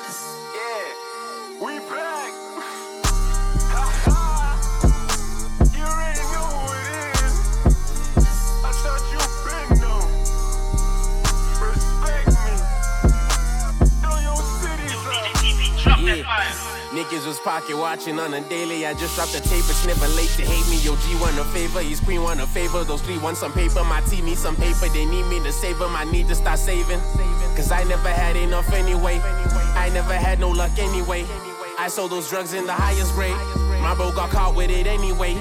Yeah, we back. Niggas was pocket watching on a daily. I just dropped a tape, it's never late to hate me. Yo, G want a favor, his queen want a favor. Those three want some paper, my team need some paper. They need me to save them, I need to start saving. Cause I never had enough anyway. I never had no luck anyway. I sold those drugs in the highest grade. My bro got caught with it anyway.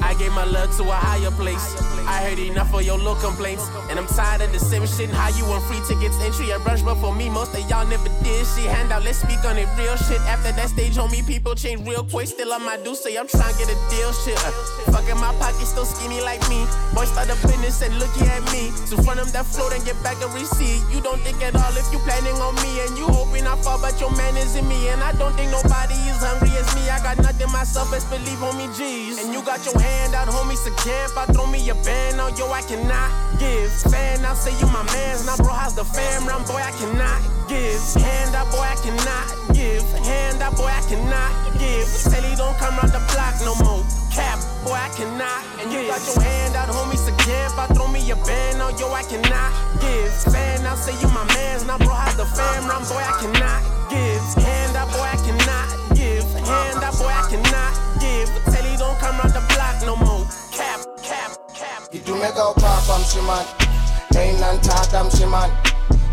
I gave my love to a higher place. I heard enough of your little complaints. And I'm tired of the same shit. and How you want free tickets, entry, and brush. But for me, most of y'all never did shit. Hand out, let's speak on it real shit. After that stage, homie, people change real quick. Still on my do say I'm trying to get a deal shit. Uh, fucking my pocket, still skinny like me. Boy, start a business and looking at me. So front them that float and get back a receipt. You don't think at all if you planning on me. And you hoping I fall, but your man is in me. And I don't think nobody is hungry as me. I got nothing myself, best believe me, G's. And you got your hand out, homie, so camp. I throw me a on yo, I cannot give. Fan, I say you my mans. Now, bro, how's the fam run? Boy, I cannot give. Hand out, boy, I cannot give. Hand out, boy, I cannot give. Tell he don't come round the block no more. Cap, boy, I cannot. And you got your hand out, homie, so camp. I throw me a band on yo, I cannot give. Fan, I say you my mans. Now, bro, how's the fam run? Boy, I cannot give. Hand out, boy, I cannot give. Hand out, boy, I cannot give. Tell he don't come round the block cap. Itumeka upapa mshiman Ain't none tata mshiman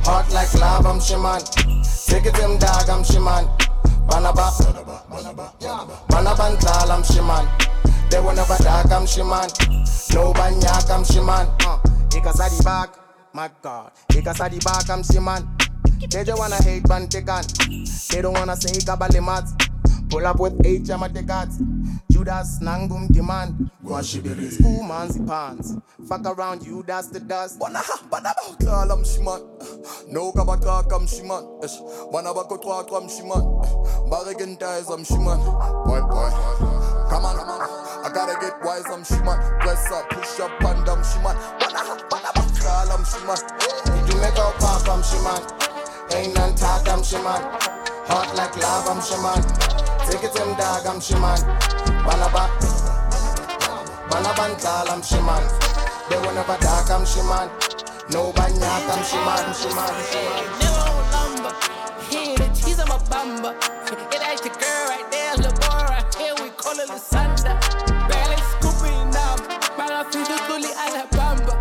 Hot like lava mshiman Tikete mdaga mshiman Banaba. Banaba ntlala mshiman They will never wanna badaka mshiman No banyaka mshiman uh, Ikasadi back My God. Ikasadi back mshiman They just wanna hate bantikan They don't wanna say kabalimat. Pull up with H amatekats Judas nangum demand. Kwashibiris Umanzi pants. Fuck around you that's the dust. Banaha, banaba, kala mshiman No kabakaka mshiman Esh, banaba kotwakwa mshiman Barigentize mshiman Boy, boy. Come on, come on. I gotta get wise mshiman Press up, push up, panda mshiman Banaha, banaba, kala mshiman Itumeka upapa mshiman Ain't none tata mshiman Hot like lava mshiman Tikete mdaga mshiman Banaba Banaba ntlala mshiman They wanna badaka mshiman No banyaka mshiman mshiman mshiman Never on number. Here, the cheese, I'm a bumper. It ain't your girl right there, little boy right here. We call it Lasanda. Barely scooping up. Man, I feel the bully at la bamba.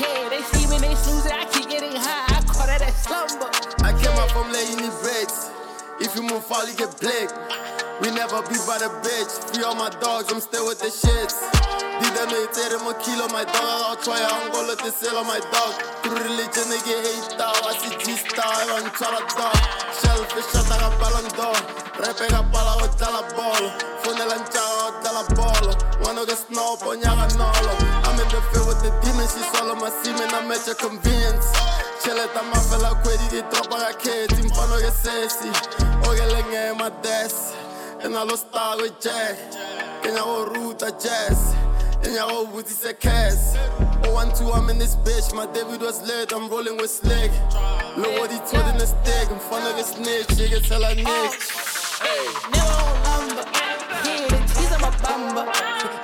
Yeah, they see me, they snooze it. I keep getting high. I call that a slumber. I came up from laying in breaks. If you move fall, you get blick. We never be by the bitch. Free all my dogs, I'm still with the shits. Did them hate it, my kilo, my dog. I'll try, I'm gonna let the sell on my dog. Through religion, they get hate out. I see G star, I'm trying to dog. Shellfish, shot, I got ballon d'or. Repe, got pala, o dalla ball. Phone, lanchao, dalla ball. Wanna get snow, ponyaga, nolo. I'm in the field with the demons, she swallow my semen, I'm at your convenience. Cheleta mafela kwedi di tropa ga keti mfano ge sesi Oge lenge ma des Ena lo with Jack Kenya go ruta jazz. Kenya go booty se cash Oh one two I'm in this bitch. My David was lit. I'm rolling with slick. He told in the stick. Mfano ge snitch. Get tell her nick Never on number. Here, the cheese, I'm a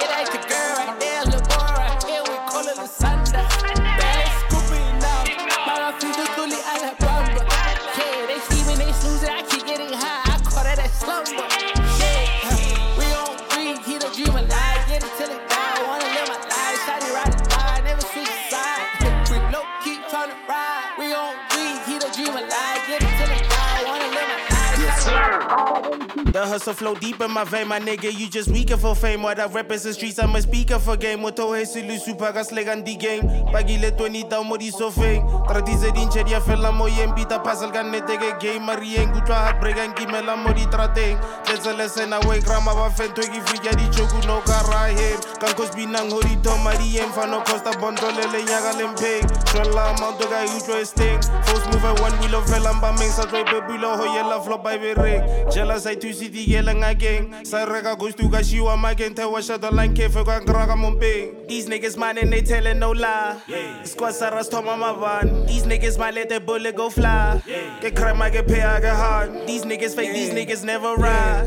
hustle flow deep in my vein, my nigga. You just weaker for fame. What I represent the streets, I'm a speaker for game. Moto hesilu super gas legan di game. Pagile 20 down modi so fame. Tradize din chedia fella mo yembita puzzle gan netege game. Marien gutwa hat bregan kimela modi trateng. Let's listen away grama ba fento gi frija di choku no kara him. Kan kos binang hori to marien fano costa bondole le nyaga lempe. Shola mounto ga utro sting. Force move one wheel of velamba mensa dre bebulo ho yella flop by ring. Jealous I tu si titigela ngakeng. Sa reka gostu ka shiwa makeng thewa shadow line cafe ka nkraka mompeng. These niggas mine and they telling no lie. Squad sa ras thoma mavan these niggas might let that bullet go fly. Get crime I get pay I get hard. These niggas fake these niggas never ride.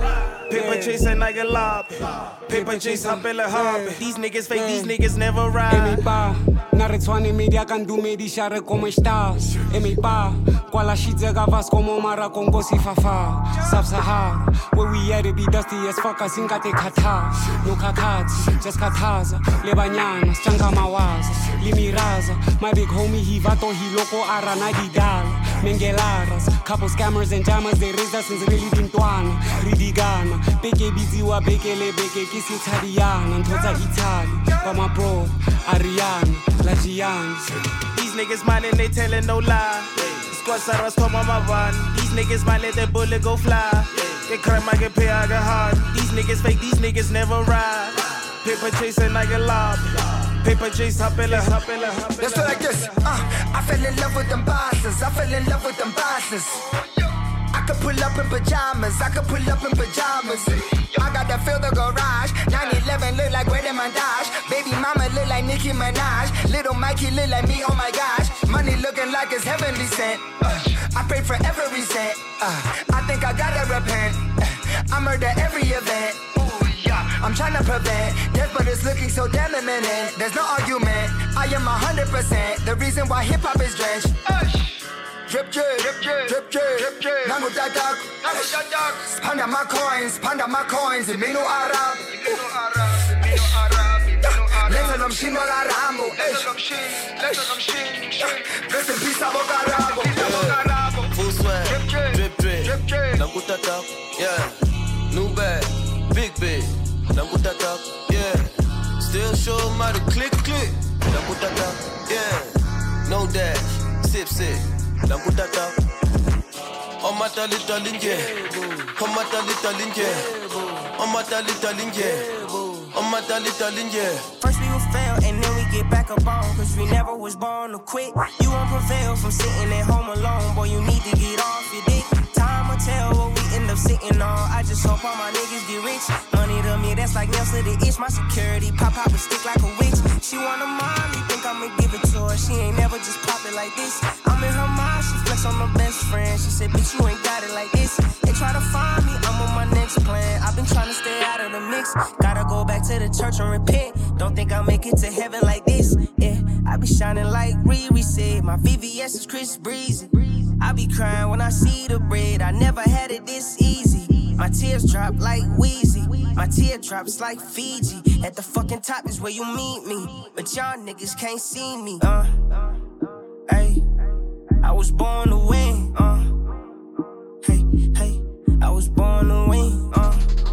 Paper chasing I get lob paper chase hapela hop these niggas fake these niggas never ride. Na re tshwane media ka ndumedisha re como estás E mi pa, kwala shitse ka vas como mara kongo sifafa Sub-Sahara, where we be dusty as fuck asingate khatha No kakhatsi, just khathaza Le banyana, sitshanga mawaza. Limiraza, my big homie he vato he loco arana didala. Mengelaras, couple scammers and jammers They raised us since really dintwana Ridigana, beke biziwa beke le beke kisi tadiana Ntho Italy, ba my bro, Ariana, La These niggas mine and they telling no lie. Squad saras come on. These niggas might let that bullet go fly. Get crime, I get pay, I get hard. These niggas fake, these niggas never ride. Paper chasing, I get lob. Paper chase, hapela, hapela, hapela. Let's do like this. Uh, I fell in love with them bastards. I fell in love with them bastards. I could pull up in pajamas. I could pull up in pajamas. I got to fill the garage. 911 look like my dash. Baby mama look like Nicki Minaj. Little Mikey look like me. Oh my gosh. Money looking like it's heavenly sent. I pray for every cent. Uh, I think I gotta repent. Uh, I murder every event. I'm trying to prevent death, but it's looking so damn imminent. There's no argument. I am a hundred percent the reason why hip hop is drenched. Drip drip, drip drip, drip drip, drip drip. Nangu dadak, nangu dadak. Panda my coins, panda my coins. Minu Arab, minu Arab, minu Arab, minu Arab. Leta nom shino la rambo, oh. leta nom shin, leta nom shin, shin. Rest in peace, Abo Garabo, oh. Abo Garabo. Oh. Full swag, Drip drip, drip drip, drip drip. Nakuta top, yeah. New bag, big big, Nakuta top, yeah. Still show 'em how to click click, Nakuta top, yeah. No dash, sip sip, My darling, darling, yeah. Oh my darling, darling, yeah. First we will fail and then we get back up on Cause we never was born to quit. You won't prevail from sitting at home alone Boy, you need to get off your dick. Time will tell what we end up sitting on. I just hope all my niggas get rich. Money to me, that's like nails to the itch. My security pop out a stick like a shining like Riri said. My VVS is Chris Breezy. I be crying when I see the bread. I never had it this easy. My tears drop like Wheezy My teardrops like Fiji. At the fucking top is where you meet me. But y'all niggas can't see me. Uh, hey I was born to win, uh. Hey, hey, I was born to win, uh.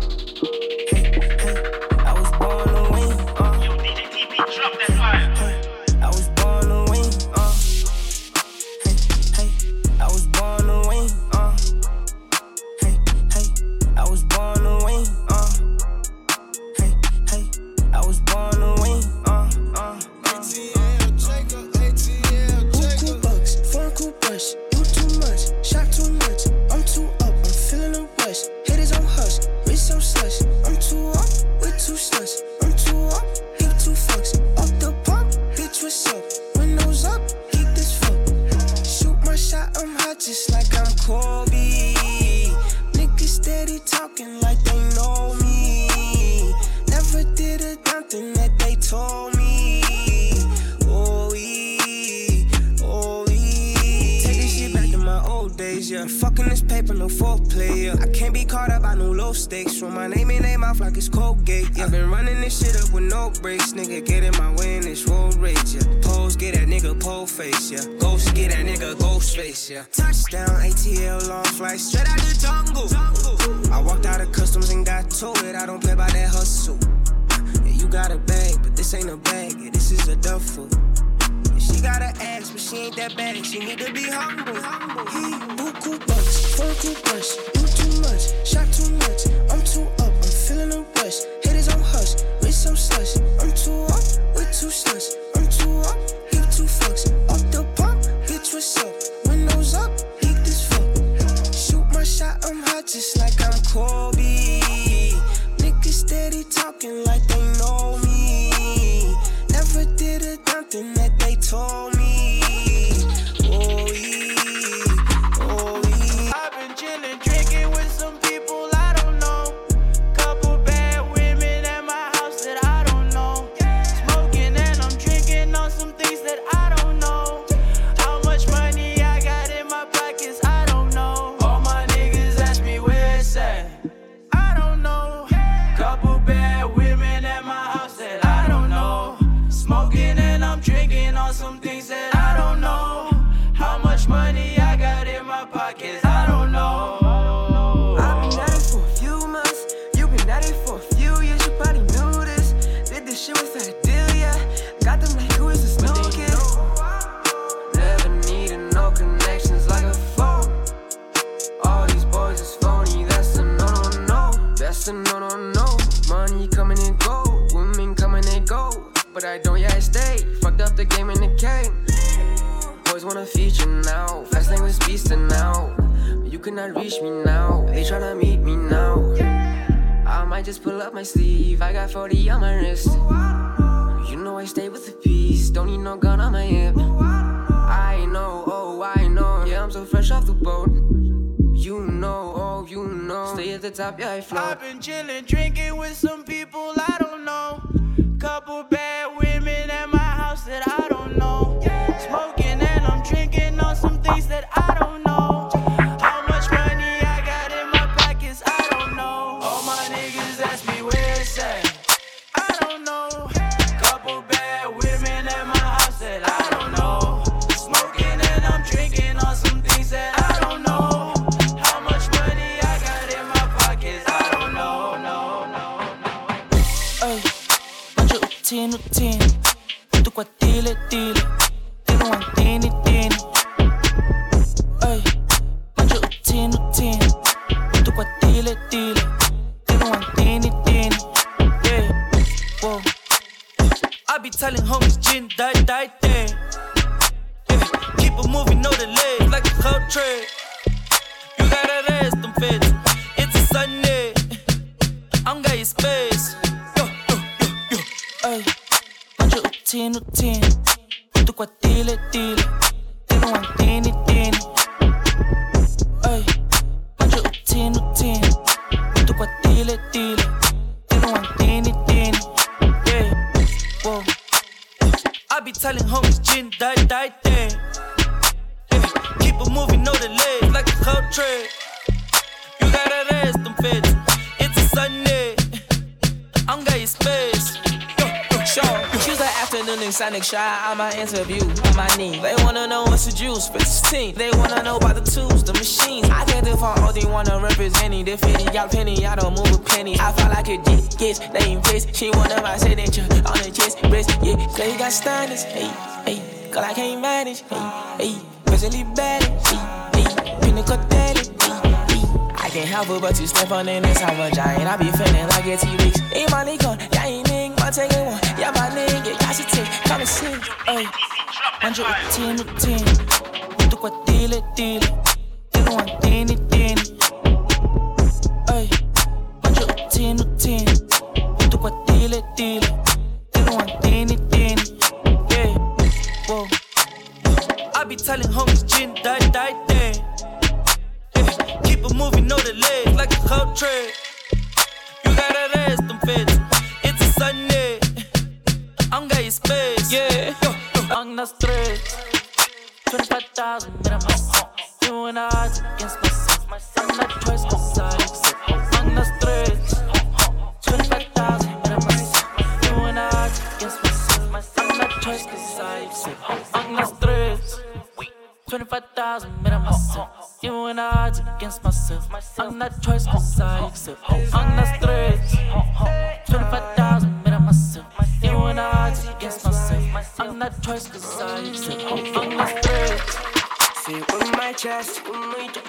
Throw my name in their mouth like it's Colgate, yeah. i been running this shit up with no brakes, nigga. Get in my way in this road rage, yeah. Pose, get that nigga pole face, yeah. Ghost, get that nigga ghost face, yeah. Touchdown, ATL, long flight, straight out the jungle. I walked out of customs and got to it. I don't play by that hustle. Yeah, you got a bag, but this ain't a bag. Yeah, this is a duffel. She got an ass, but she ain't that bad. She need to be humble. humble. He buku bucks, cool brush. You too much, shot too much. Just pull up my sleeve. I got 40 on my wrist. You know I stay with the peace. Don't need no gun on my hip. I know, oh, I know. Yeah, I'm so fresh off the boat. You know, oh, you know. Stay at the top, yeah, I float. I've been chillin', drinking with some people I don't know. Couple bad afternoon in Sonic Shy, I'm my interview on my knee. They wanna know what's the juice, but it's team. They wanna know about the tools, the machines. I the phone, all they wanna represent it. They got penny, I don't move a penny. I feel like a dick, yes, they impressed. She wanna my signature on the chest, wrist, yeah. Cause he got standards, hey, hey. Cause I can't manage, hey, hey. Especially bad, hey, hey. Pinnacle. I can't help it but to step on in this I'm a giant. I be feeling like a T-Rex. Hey, my nigga, yeah, ain't nigga, yeah, she take, come and see. Ay, manjo utini utini, utu kwa tile tile, tino wan tini tini. Ay, manjo utini utini, utu kwa tile tile, tino wan tini tini. Yeah, whoa. I be telling homies gin die die. Yeah, keep it moving, know the legs like a cold trade. You gotta rest them fits. It's a Sunday. Space. Yeah, on the streets. 25,000 minimum. Doing odds against myself. I'm not choice cause I accept. On the streets. 25,000 minimum. Doing odds against myself. I'm not choice cause I accept. On the streets. 25,000 minimum. Doing odds against myself. I'm not choice cause I accept. On the streets. 25,000 minimum. Doing odds against myself. I'm not choice cause I accept. On the streets. See it with my chest.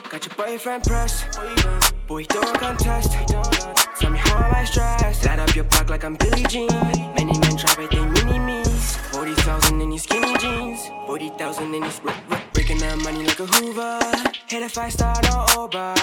Got your boyfriend pressed. Boy, don't contest. Tell me how I stressed? Light up your block like I'm Billie Jean. Many men try, but they mini me's. 40,000 in these skinny jeans. 40,000 in these. Breaking that money like a Hoover. Hit a five star, no Uber.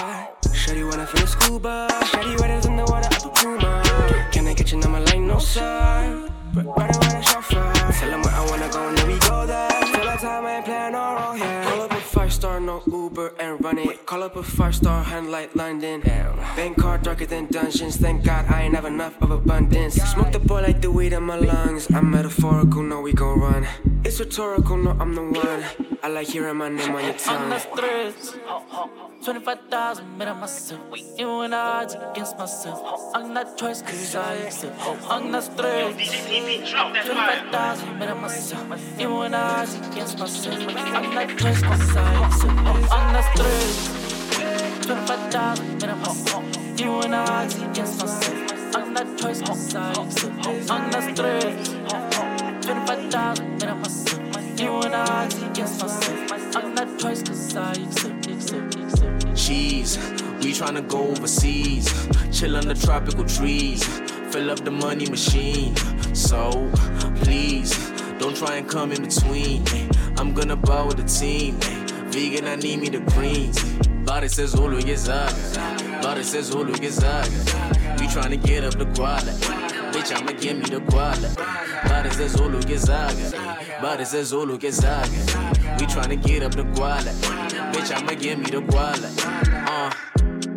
Shorty wanna feel a scuba. Shorty wetter than the water up a Puma. Can the kitchen, I'ma light no sign. Right away, the chauffeur. Tell him where I wanna go, and then we go there. Till that time, I ain't playing no role here. Call up a five star, no Uber, and run it. Call up a five star, hand like London. Bank card darker than dungeons. Thank God I ain't have enough of abundance. Smoke the boy like the weed in my lungs. I'm metaphorical, no, we gon' run. It's rhetorical, no, I'm the one. I like hearing my name on your On tongue. the streets, 25,000 made of myself. You and I odds against myself. I'm not choice cause I accept. On the streets, 25,000 made of myself. You and I odds against myself. I'm not choice cause I accept. On the streets, 25,000 made of myself. You and I. I'm choice. On the streets, 25,000 made of myself. You and I. I'm I accept, accept, accept. Cheese, we tryna go overseas. Chill under tropical trees. Fill up the money machine. So, please, don't try and come in between. I'm gonna ball with the team. Vegan, I need me the greens. Body says Ulu Gizaga. Body says Ulu Gizaga. We tryna get up the guala. Bitch, I'ma give me the guala. Body says Ulu Gizaga. Body says Ulu Gizaga. We tryna get up the guala. Bitch, I'ma give me the guala. Uh,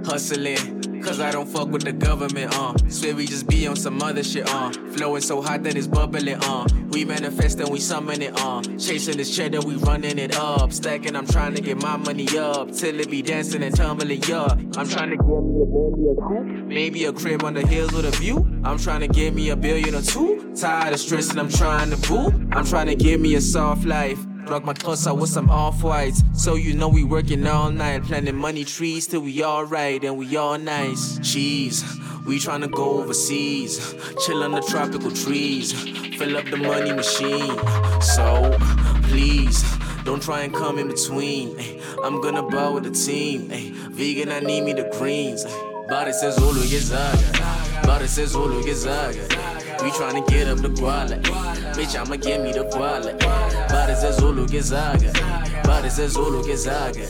hustling. Cause I don't fuck with the government, uh. Swear we just be on some other shit, uh. Flowing so hot that it's bubbling, uh. We manifest and we summon it, uh. Chasing this cheddar, we running it up. Stacking, I'm trying to get my money up. Till it be dancing and tumbling, yeah. I'm trying to get me a Bentley, a coupe. Maybe a crib on the hills with a view. I'm trying to get me a billion or two. Tired of stressing, I'm trying to boo. I'm trying to give me a soft life. Rock my toss out with some off whites. So you know we working all night. Planting money trees till we alright and we all nice. Cheese, we tryna go overseas. Chill under tropical trees. Fill up the money machine. So please. Don't try and come in between. ay. I'm gonna ball with the team. ay. Vegan, I need me the greens. Body says Ulu Gizaga. Body says Ulu Gizaga. We tryna get up the guala. Bitch, I'ma give me the guala. Eh. Body says oh, Zulu Gizaga. Body says oh, Zulu Gizaga.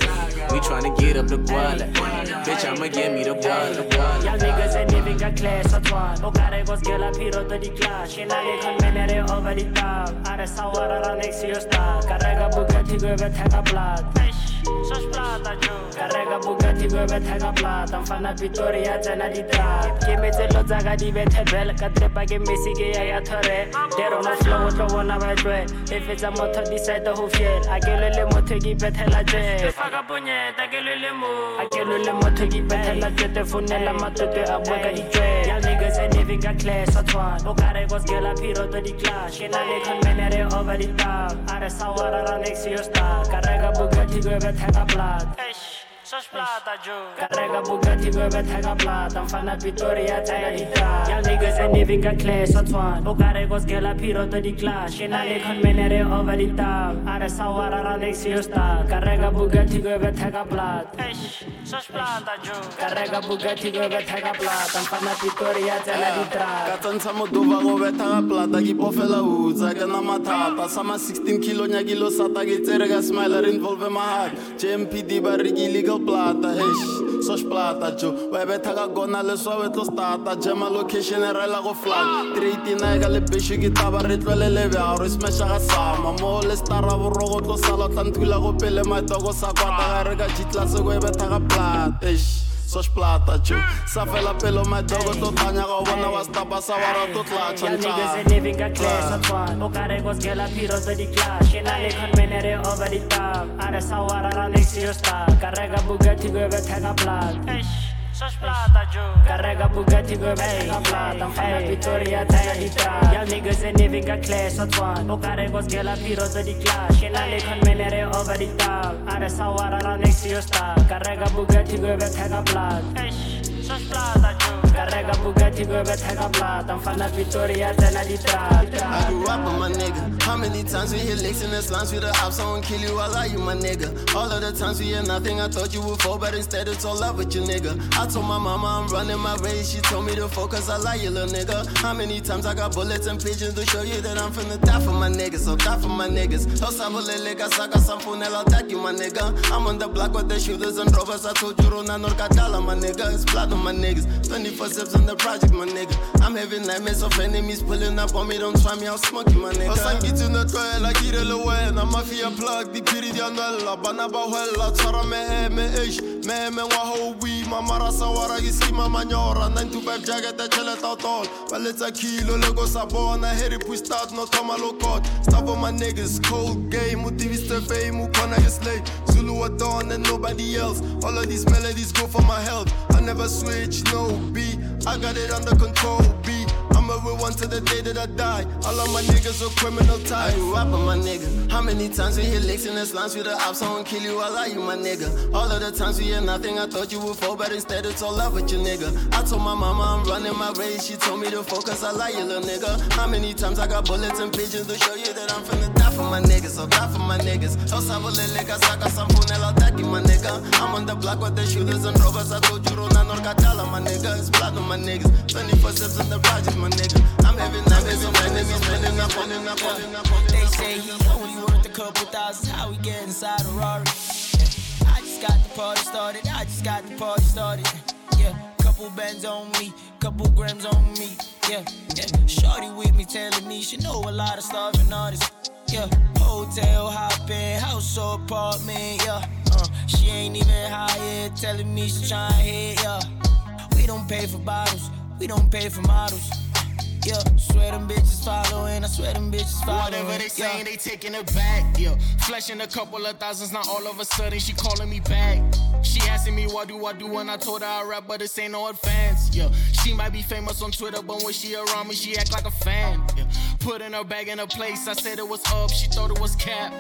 We tryna get up the guala. Eh. Bitch, I'ma give me the guala. Y'all niggas ain't even got class or twat O care go skela piro to di clash Și n-are convenere over the top Are sau ara ra next year sta Carrega Bugatti go ve tega plat Sos plata Carrega Bugatti go ve tega plat Am fana Vitoria tsena di trap Ke metse lo tsaka di bethe Ka trepa ke mesi ke ya ya thore no flow tlo bona ba jwe E fetsa motho decide ho fiel A ke le motho ke bethela je Faka ponyeta ke le mo A ke le motho ke bethela je Te fonela matoto a bua ka dijwe Y'all niggas ain't even got class or twat O care go skela piro to di clash Ke na le convenere over the top Are sau ara ra next year sta Carrega Bugatti go tega plat Sos plata giù Carrega Bugatti go ve tega plat Am fana Vitoria tsena di trap Y'all niggas ain't even got class or twat. O care go skela piro to di clash Ke na le convenere over the top Are sau ara ra next year sta. Carrega Bugatti go ve tega plat. Sos plata giù Carrega Bugatti go ve tega plat Am fana Vitoria tsena di trap ka tsantsha moduba go betha ga plata ke pofela utsa ke na mathata sa ma 16 kilo nyakilo sata ke tsere ka smiler involve mahak jmpd ba re ke illegal plata, eish, sos plata, tio. Vai ver tá cagona, lê só vai tostata. Jama location era lago flag. Triti nega, le bicho que tava retro, le leve a ouro, smash a sama. Mole stara, borrogo, tosalo, tanto que lago pele, mas togo saquata. Garga, jitla, se vai ver tá plata, eish. Plata esh sos plata jo sa fela pelo matoko tlo tanya ga o bona wa stapa sa wara tlo tlatša Y'all niggas ain't even got class or twat O care go skela piro to di clash. Ke na le convenere over the top. Are sau ara ra next year sta. Carrega Bugatti go ve tega plat Sos plata giù. Carrega Bugatti go ve tega plat Am fana Vitoria tsena di trap Y'all niggas ain't even got class or twat O care go skela piro to di clash. Ke na le convenere over the top Are sau ara ra next year sta Carrega Bugatti go ve tega plat Sos plata giù Carrega Bugatti di trap I grew up on my nigga. How many times we hit licks in the slums with the ops, someone kill you, I lie you, my nigga. All of the times we hear nothing, I thought you would fall, but instead it's all love with you, nigga. I told my mama I'm running my race, she told me to focus, I lie you, little nigga. How many times I got bullets and pigeons to show you that I'm finna die for my niggas, so die for my niggas. Los sabolele, saga sampunel, I'll attack you, my nigga. I'm on the block with the shooters and robbers, I told you, Rona Norcatala, my nigga. It's blood on my niggas. 24 steps in the project, my nigga. I'm having nightmares of enemies pulling up on me, don't try me, smoke you, my nigga. Osa ngitsina tlwaela ke ile le wena mafia plug di a nwella bana ba hwella tshwara meheme h meheme ngwaga o boima marasa wara ke skima manyora. 9 to 5 jakete tšheleta o tola ba letsa kilo le ko sa bona heri pustat no thoma lokot stop on my niggas cold game. Fame o khona ke slay zulu a dawn and nobody else. All of these melodies go for my health never switch no B. I got it under control beat I'ma real one to the day that I die. All of my niggas are criminal ties. You rapper, my nigga. How many times we hear licks in the slums with the ops? I won't kill you, I lie you, my nigga. All of the times we hear nothing, I thought you would fall, but instead it's all love with your nigga. I told my mama I'm running my race. She told me to focus, I lie you, little nigga. How many times I got bullets and pigeons to show you that I'm finna die for my niggas, so die for my niggas. El Sabolele, saca sampunela, daddy, my nigga. I'm on the block with the shooters and robbers. I told you, Rona Norcatala, my nigga. It's blood on my niggas. 24 steps in the project, my nigga. I'm having niggas and enemies spinning up, spinning up, spinning up. They say he only worth a couple thousand. How we get inside a Rari? I just got the party started. I just got the party started. Yeah, couple bands on me, couple grams on me. Yeah, yeah. Shorty with me telling me she know a lot of starving artists. Yeah, hotel hopping, house or apartment. Yeah, uh, she ain't even hired, telling me she trying hit. Yeah, we don't pay for bottles, we don't pay for models. Yeah, swear them bitches following, I swear them bitches following. Whatever they saying, yeah. they taking it back. Yeah, flashing a couple of thousands, now all of a sudden she calling me back. She asking me what do I do, and I told her I rap, but this ain't no advance. Yeah, she might be famous on Twitter, but when she around me, she act like a fan. Yeah, putting her bag in a place, I said it was up, she thought it was cap.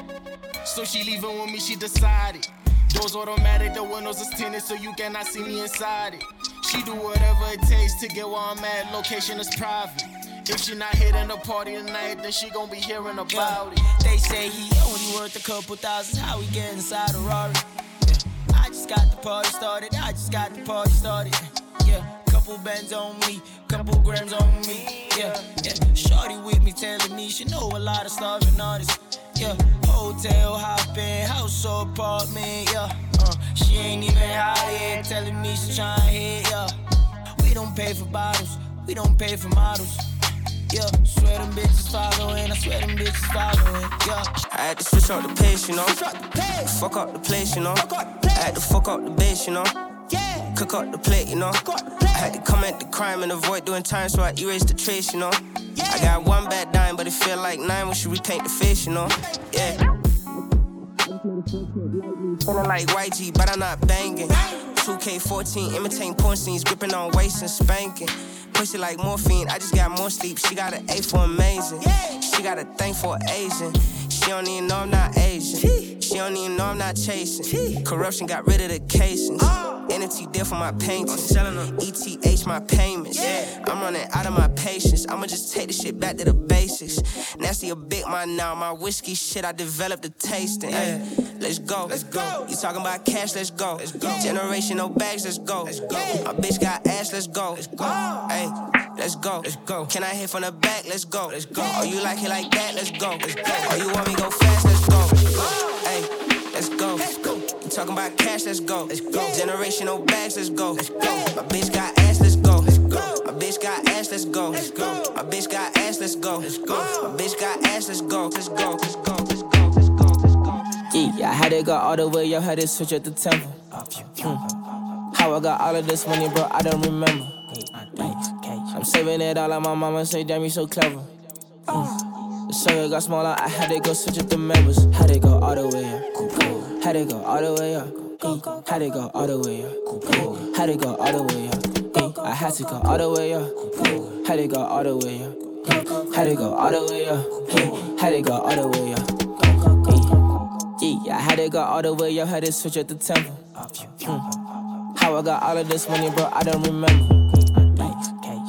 So she leaving with me, she decided. Doors automatic, the windows is tinted, so you cannot see me inside it. She do whatever it takes to get where I'm at, location is private. If she not hitting the party tonight, then she gon' be hearing about it. They say he only worth a couple thousand. How we get inside a Rari? I just got the party started. I just got the party started. Yeah, couple bands on me, couple grams on me. Yeah, yeah. Shorty with me telling me she know a lot of starving artists. Yeah, hotel hopping, house or apartment. Yeah, uh, she ain't even hired, telling me she trying hit. Yeah, we don't pay for bottles, we don't pay for models. Yeah, swear them bitches following, I swear them bitches following. Yeah. I had to switch up the pace, you know. Switch up the pace. Fuck up the place, you know. fuck up the I had to fuck up the base, you know. Yeah. Cook up the plate, you know. Cook up the plate. I had to come at the crime and avoid doing time, so I erased the trace, you know. Yeah. I got one bad dime, but it feel like nine when she repaint the face, you know. Yeah. Feeling like YG, but I'm not banging. 2K14, imitating porn scenes, gripping on waist and spanking. Pussy like morphine, I just got more sleep. She got an A for amazing. She got a thing for Asian. She don't even know I'm not Asian. She don't even know I'm not chasing. Corruption got rid of the casings. Entity deal for my paintings. ETH my payments. I'm running out of my patience. I'ma just take the shit back to the basics. Nasty a big man now. My whiskey shit, I developed the tasting. Ay, let's go. Let's go. You talking about cash? Let's go. Let's go. Generation no bags. Let's go. Let's go. My bitch got ass. Let's go. Let's go. Hey, let's go. Let's go. Can I hit from the back? Let's go. Let's go. Oh, you like it like that? Let's go. Let's go. Oh, you want me go fast? Let's go. Hey, let's go. You talking about cash? Let's go. Let's go. Generation no bags. Let's go. Let's go. My bitch got ass. Let's go. Let's go. My bitch got ass. Let's go. Let's go. My bitch got ass. Let's go. Let's go. My bitch got ass. Let's go. Let's go. Let's go. Let's go. Let's go. Let's go. Yeah, I had to go all the way, yo, had to switch at the tempo. Hmm. How I got all of this money, bro, I don't remember. I'm saving it all, like my mama say, damn, you so clever. Mm. The circle got smaller, I had to go switch up the members. Had to go all the way up. Had to go all the way up. Had to go all the way up. Had to go all the way up. I had to go all the way up. Had to go all the way up. Had to go all the way up. Had to go all the way up. Yeah, I had to go all the way up. Had to switch up the tempo. Hmm. How I got all of this money, bro, I don't remember.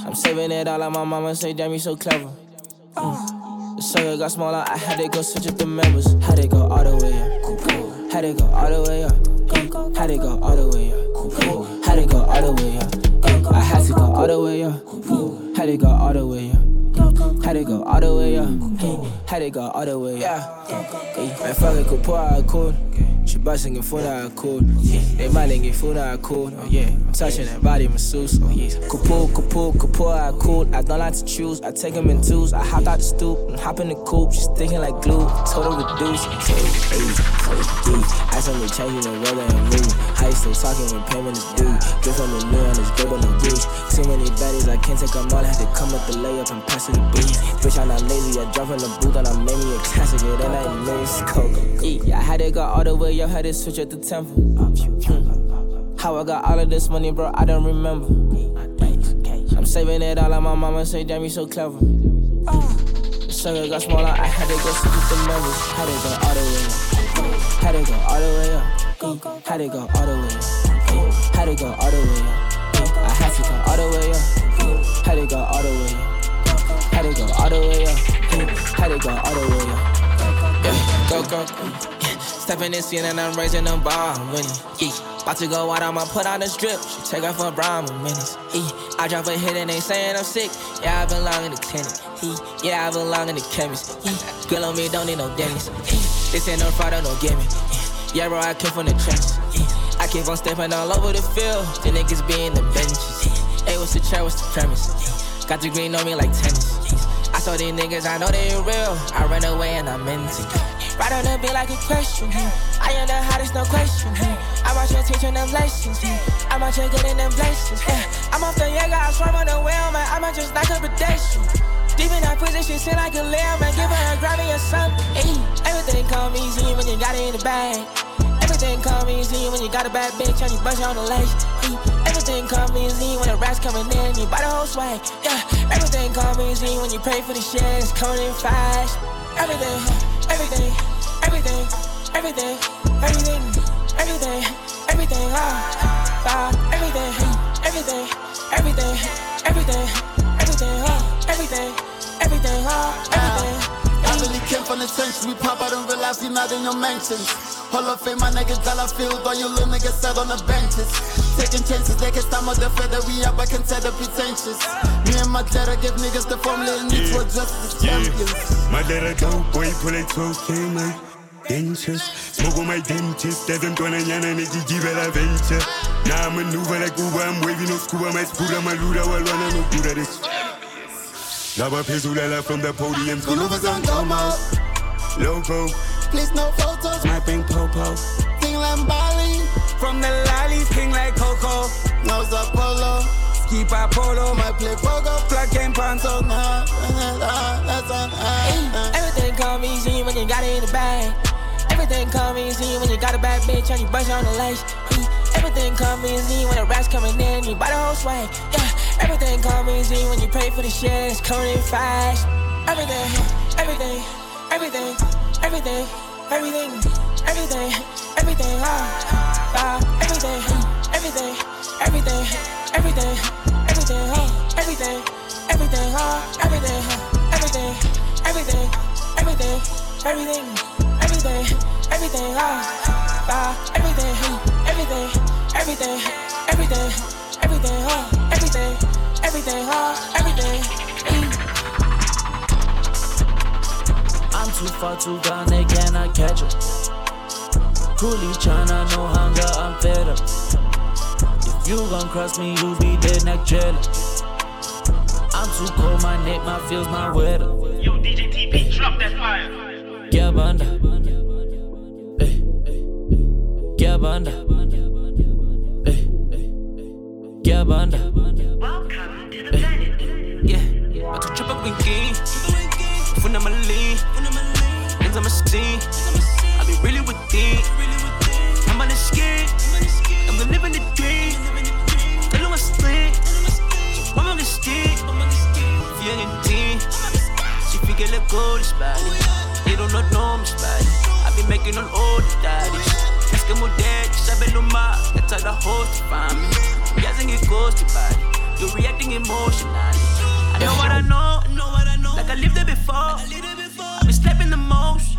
I'm saving it all, like my mama say, damn, you so clever. Mm. Circle got smaller, I had to go switch up the members. Had to go all the way up. Had to go all the way up. Had to go all the way up. Had to go all the way up. I had to go all the way up. Had to go all the way up. Had to go all the way up. Had it go all the way, yeah. Hey, man, fuck it, could pour out cold. She busting it foot out cold. Yeah, they might get food out cold. Oh yeah, I'm touching that body masseuse. Oh yeah, pull, could pull, could pour. I don't like to choose. I take them in twos. I hop out the stoop and hop in the coupe. She's sticking like glue. Total reduce. I saw me changing the weather and mood. You still talking when payment is due? Drip from the new and it's good on the roof. Too many baddies, I can't take them all. I had to come up the layup and pass it the beat. Bitch, I'm not lazy. I drop in the booth and I made me a classic. That ain't news. Coco. Yeah, I had to go all the way. Yo, had to switch at the temple. How I got all of this money, bro, I don't remember. I'm saving it all, and my mama say, damn, you so clever. The sugar got smaller, I had to go switch the numbers. Had to go all the way up. Had to go all the way up. Had to go all the way up. Had to go all the way up. I had to go all the way up. Had to go all the way up. Had to go all the way up. Had to go all the way up. Yeah, go, go, go. Step in and I'm raising them bar I'm winning. Yeah. About to go out, I'ma put on the strip. She take off her brown minutes. Yeah. I drop a hit and they saying I'm sick. Yeah, I belong in the clinic. Yeah, yeah I belong in the chemist. Yeah. Grill on me, don't need no dentist. Yeah. This ain't no fraud, or no gimme. Yeah. yeah, bro, I came from the trenches. Yeah. I keep on stepping all over the field. The niggas be in the benches. Hey, what's the chair, what's the premise? Got the green on me like tennis. I saw these niggas, I know they real. I ran away and I'm meant Right on the beat like a question. I am the hottest, no question. I'm out here teaching them lessons. I'm out here getting them blessings. I'm off the Jaeger, I swam on the whale, man. I'm just like a pedestrian. Deep in that position, sit like a lamb, man. Give her a Grammy or something. Everything come easy when you got it in the bag. Everything come easy when you got a bad bitch and you bust on the lace. Everything come easy when the rats coming in you buy the whole swag. Yeah, everything come easy when you pay for the shit. It's coming in fast. Everything, everything everything, everything, everything, everything, everything, ah, ah, everything, everything, everything, everything, everything, ah, everything, everything, ah, everything. I really came from the trenches, we pop out and realize we not in your mansions. Hall of Fame, my niggas dollar field, all you little niggas sat on the benches. Taking chances, they can stop the fact that we up, I can tell the pretentious. Me and my dad, I give niggas the formula and need to as champions. My dad, I dope boy, pull it 12k, man. Dentures, smoke on my dentist, doesn't turn a yana, nigga, give it a venture. Now I'm a maneuver like Uber, I'm waving no scuba, my scooter, my luda, while running no good at this. Lava Pezulala from the podium, School overs on Domo. Loco, Please no photos, My pink popo. Ting Lambali. From the lollies, king like Coco. Nose up polo. Ski pa polo. My play pogo. Plug game panto. Nah, that's on. Everything come easy when you got it in the bag. Everything come easy when you got a bad bitch and you brush on the lace. Everything come easy when the rats coming in you buy the whole swag. Yeah, everything come easy when you pay for the shit. It's coming fast. Everything, everything, everything, everything, everything, everything, everything, ah, ah, everything, everything, everything, everything, everything, ah, everything, everything, ah, everything, everything, everything, everything, everything, everything, everything, ah, ah, everything, everything, everything, everything, everything, ah, everything, everything, ah, everything. I'm too far too gone, they cannot catch up. Coolie China, no hunger, I'm fed up. If you gon' cross me, you be dead neck jelly. I'm too cold, my neck, my feels my weather. Yo, DJ TP, drop that fire. Yeah, banda. Yeah, banda. Eh, eh, eh. Yeah, banda. Welcome to the planet. Yeah, about to trip up and key. When I'm a lean, things I'm a steam. I be really with thee. I'm on the I'm gonna live in the dream. I'm a sling, so I'm on the stick. Young and teen, she figure look good, it's body. They don't know, no, I'm body. I be making all old daddies. Es que mudé, sabe lo that's how the host find me. Yes, and it goes to body. You're reacting emotionally. I know what I know, know what I know. Like I lived it before. I be stepping the most.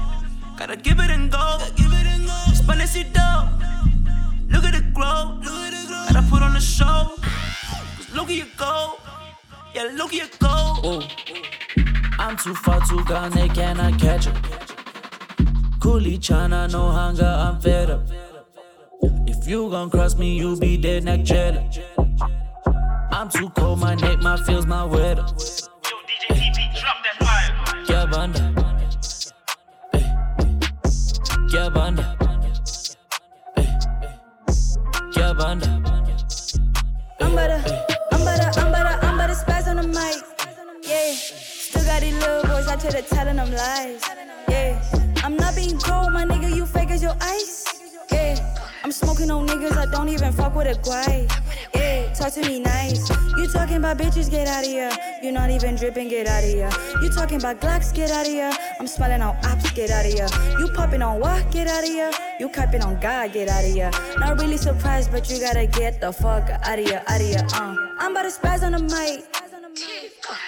Gotta give it and go. give it and go Spun this shit dope. Look at it grow. Gotta put on the show. Cause look at you go. Yeah, look at you go. I'm too far to gone, they cannot catch up. Coolie China, no hunger, I'm fed up. If you gon' cross me, you be dead neck cheddar. I'm too cold, my neck, my feels, my weather. Yeah, banda. Yeah, banda. Yeah, banda. I'm better, I'm better, I'm better, I'm better spaz on the mic. Yeah, still got these little boys out here telling them lies. My nigga, you fake as your ice. Yeah, I'm smoking on niggas, I don't even fuck with a guy. Yeah, talk to me nice. You talking about bitches, get out of here. You're not even dripping, get out of here. You talking about Glocks, get out of here. I'm smelling on ops, get out of here. You popping on what, get out of here. You capping on God, get out of here. Not really surprised, but you gotta get the fuck out of here, out of here. Uh. I'm about to spaz on the mic.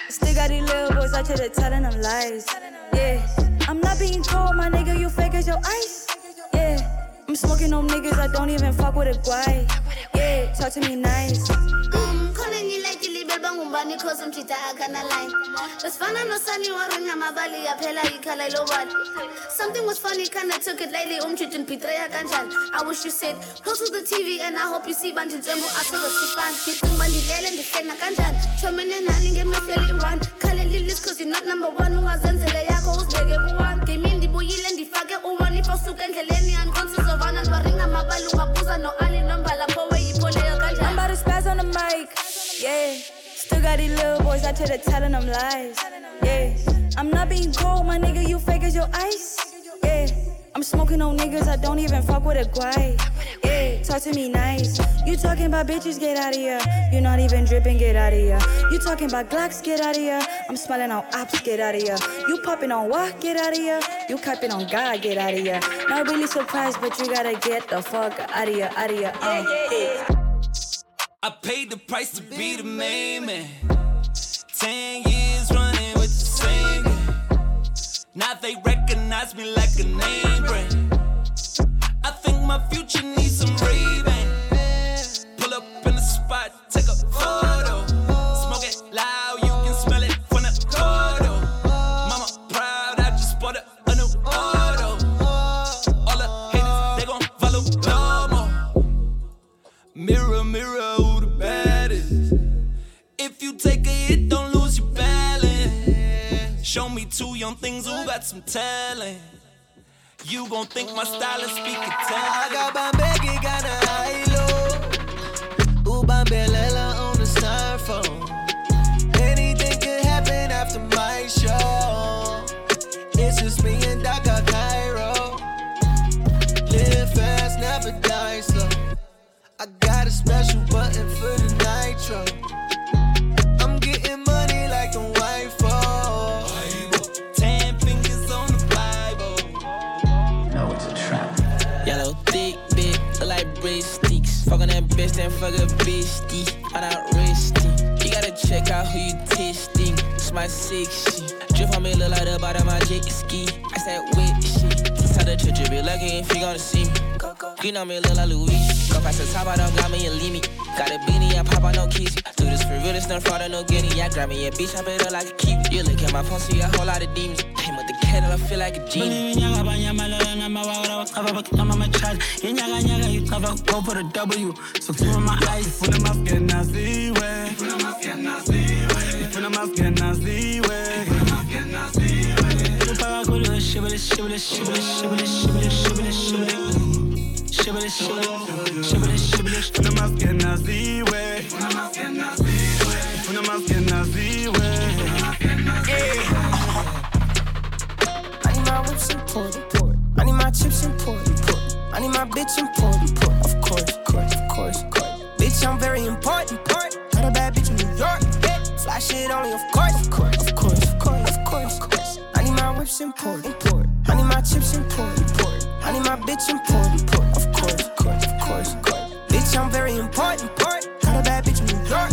Still got these little boys out here telling them lies. Yeah, I'm not being cold, my nigga, you fake as your ice. Yeah. I'm smoking on niggas, I don't even fuck with a guy. Yeah, talk to me nice. Mm, bangumbani cause mtshita akhana line besifana nosani warunya mabali yaphela ikhala lobali something was funny kinda took it lately umtshita ngibhitreya kanjani i wish you said close to the tv and i hope you see bantu njengo asozosifana ngicinga uba ndilele ndihlena kanjani thomene nani ngemehleli one khaleli you're not number one. Ungazenzele yakho uzibeke ku-one game ndifake u-one if usuke endleleni andikonsizovana ndwaringa mabali ungabuza no-ali nombala phowe yipholeyo kanjani. Yeah, still got these little boys out here telling them lies. Yeah, I'm not being cold, my nigga, you fake as your ice. Yeah, I'm smoking on niggas, I don't even fuck with a guy. Yeah, talk to me nice. You talking about bitches, get out of here. You're not even dripping, get out of here. You talking about Glocks, get out of here. I'm smelling on ops, get out of here. You popping on what, get out of here. You capping on God, get out of here. Not really surprised, but you gotta get the fuck out of here, out of here. Uh. I paid the price to be the main man. Ten years Now they recognize me like a name brand. I think my future needs some Ray-Ban. Pull up in the spot, take a photo. Show me two young things who got some talent. You gon' think my style is speaking I talent. got Bambegi, got a high low. Ooh, Bambelela on the styrofoam. Anything could happen after my show. It's just me and Daka Cairo. Live fast, never die slow. I got a special button for the bitch, then fuck a beastie. I'm not risky. You gotta check out who you testing. It's my six shit. Drip on me, look like the bottom of my jet ski. I said, wet The church you be lucky if you gonna see me. Green on me, look like Louis. Go past the top, I don't got me and leave. Got a beanie, I pop out no keys. Do this for real, it's no fraud or no guinea. I grab me a bitch, I bet like a keep. You look at my phone, see a whole lot of demons. Came with the kettle, I feel like a genie. Inyaga-nyaga, you cover, go for the W. So through my eyes, ifuna mafike naziwe. Ifuna mafike naziwe. I need my whips important. I need my chips important. I need my bitch important. Of course, of course, of course, of course. Bitch, I'm very important. Got a bad bitch in New York. Fly shit only, of course, of course, of course, of course, of course, of course. My whips important. I need my chips important. I need my bitch important. Of course, of course, of course, of course. Bitch, I'm very important. Got a bad bitch in New York.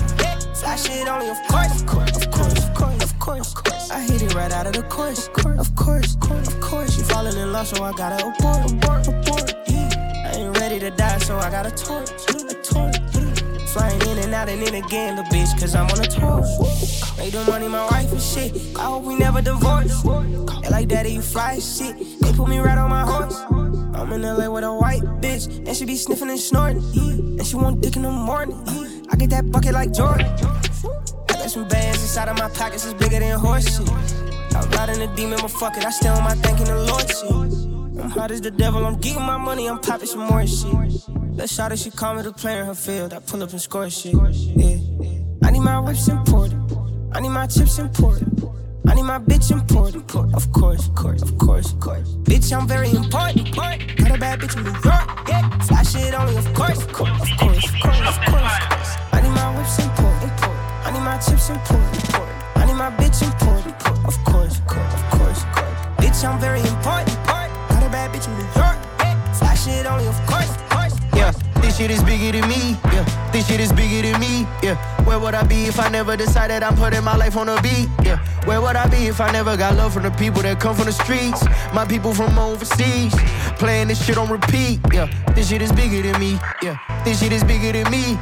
Fly shit only, of course, of course, of course, of course, of course, of course. I hit it right out of the course. Of course, of course, of course. You falling in love, so I gotta abort, abort, abort. Yeah. I ain't ready to die, so I got a torch, a torch. Flying in and out and in again, little bitch, cause I'm on a tour. Made the money my wife and shit. I hope we never divorce. They like, daddy, you fly shit. They put me right on my horse. I'm in LA with a white bitch, and she be sniffing and snorting. And she want dick in the morning. I get that bucket like Jordan. I got some bands inside of my pockets, it's bigger than horse shit. I'm riding the demon, but fuck it, I stay on my thanking the Lord shit. I'm hot as the devil, I'm getting my money, I'm popping some more shit. That shot she call me to play in her field, I pull up and score shit. Yeah. I need my whips imported, I need my chips imported. I need my bitch imported, of course, of course, of course, of course. Bitch, I'm very important. Got a bad bitch in New York, yeah. Flash it only, of course, of course, of course, of course, of course. I need my whips imported, I need my chips imported. I need my bitch imported, of course, of course, of course, of course. Bitch, I'm very important. Got a bad bitch in New York, yeah. Flash it only, of course, this shit is bigger than me. Yeah, this shit is bigger than me. Yeah, where would I be if I never decided I'm putting my life on a beat? Yeah, where would I be if I never got love from the people that come from the streets? My people from overseas, playing this shit on repeat. Yeah, this shit is bigger than me. Yeah, this shit is bigger than me.